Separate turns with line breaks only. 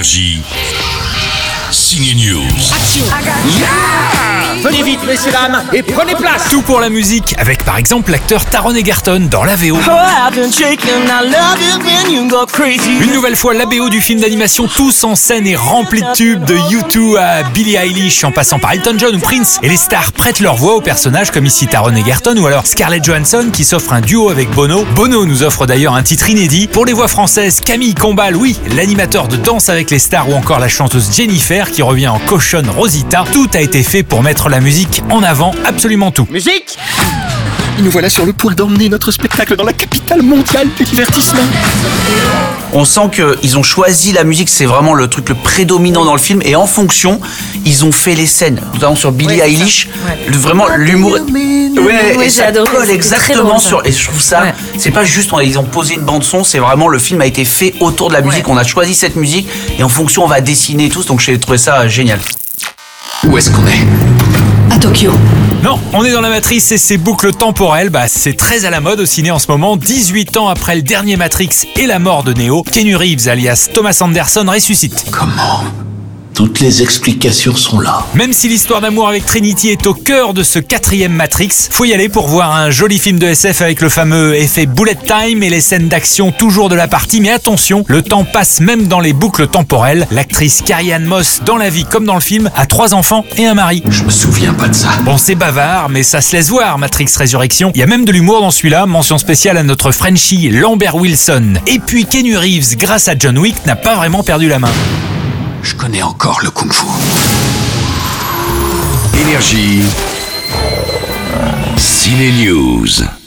Énergie. Signe News.
Venez vite, messieurs, dames, et prenez place
Tout pour la musique, avec par exemple l'acteur Taron Egerton dans la VO. Une nouvelle fois, la BO du film d'animation Tous en scène est remplie de tubes, de U2 à Billie Eilish, en passant par Elton John ou Prince. Et les stars prêtent leur voix aux personnages comme ici Taron Egerton ou alors Scarlett Johansson qui s'offre un duo avec Bono. Bono nous offre d'ailleurs un titre inédit. Pour les voix françaises, Camille Combal, oui, l'animateur de Danse avec les stars ou encore la chanteuse Jennifer qui revient en cochonne Rosita. Tout a été fait pour mettre la musique en avant, absolument tout.
Musique
Et nous voilà sur le point d'emmener notre spectacle dans la capitale mondiale du divertissement.
On sent qu'ils ont choisi la musique, c'est vraiment le truc le prédominant dans le film, et en fonction, ils ont fait les scènes. Notamment sur Billie
Ouais.
Eilish,
Ouais.
vraiment l'humour. Ouais,
Oui,
et ça
adoré,
colle exactement
drôle,
sur. Et je trouve ça,
Ouais.
c'est pas juste, on- ils ont posé une bande son, c'est vraiment le film a été fait autour de la musique.
Ouais.
On a choisi cette musique, et en fonction, on va dessiner et tout. Donc j'ai trouvé ça génial.
Où est-ce qu'on est?
À Tokyo.
Non, on est dans la matrice et ses boucles temporelles, bah c'est très à la mode au ciné en ce moment. 18 ans après le dernier Matrix et la mort de Neo, Keanu Reeves alias Thomas Anderson ressuscite.
Comment Toutes les explications sont là.
Même si l'histoire d'amour avec Trinity est au cœur de ce quatrième Matrix, faut y aller pour voir un joli film de SF avec le fameux effet bullet time et les scènes d'action toujours de la partie. Mais attention, le temps passe même dans les boucles temporelles. L'actrice Carrie-Anne Moss, dans la vie comme dans le film, a trois enfants et un mari.
Je me souviens pas de ça.
Bon, c'est bavard, mais ça se laisse voir, Matrix Résurrection. Il y a même de l'humour dans celui-là, mention spéciale à notre Frenchie Lambert Wilson. Et puis Kenny Reeves, grâce à John Wick, n'a pas vraiment perdu la main.
Je connais encore le kung-fu.
Énergie. Ciné News.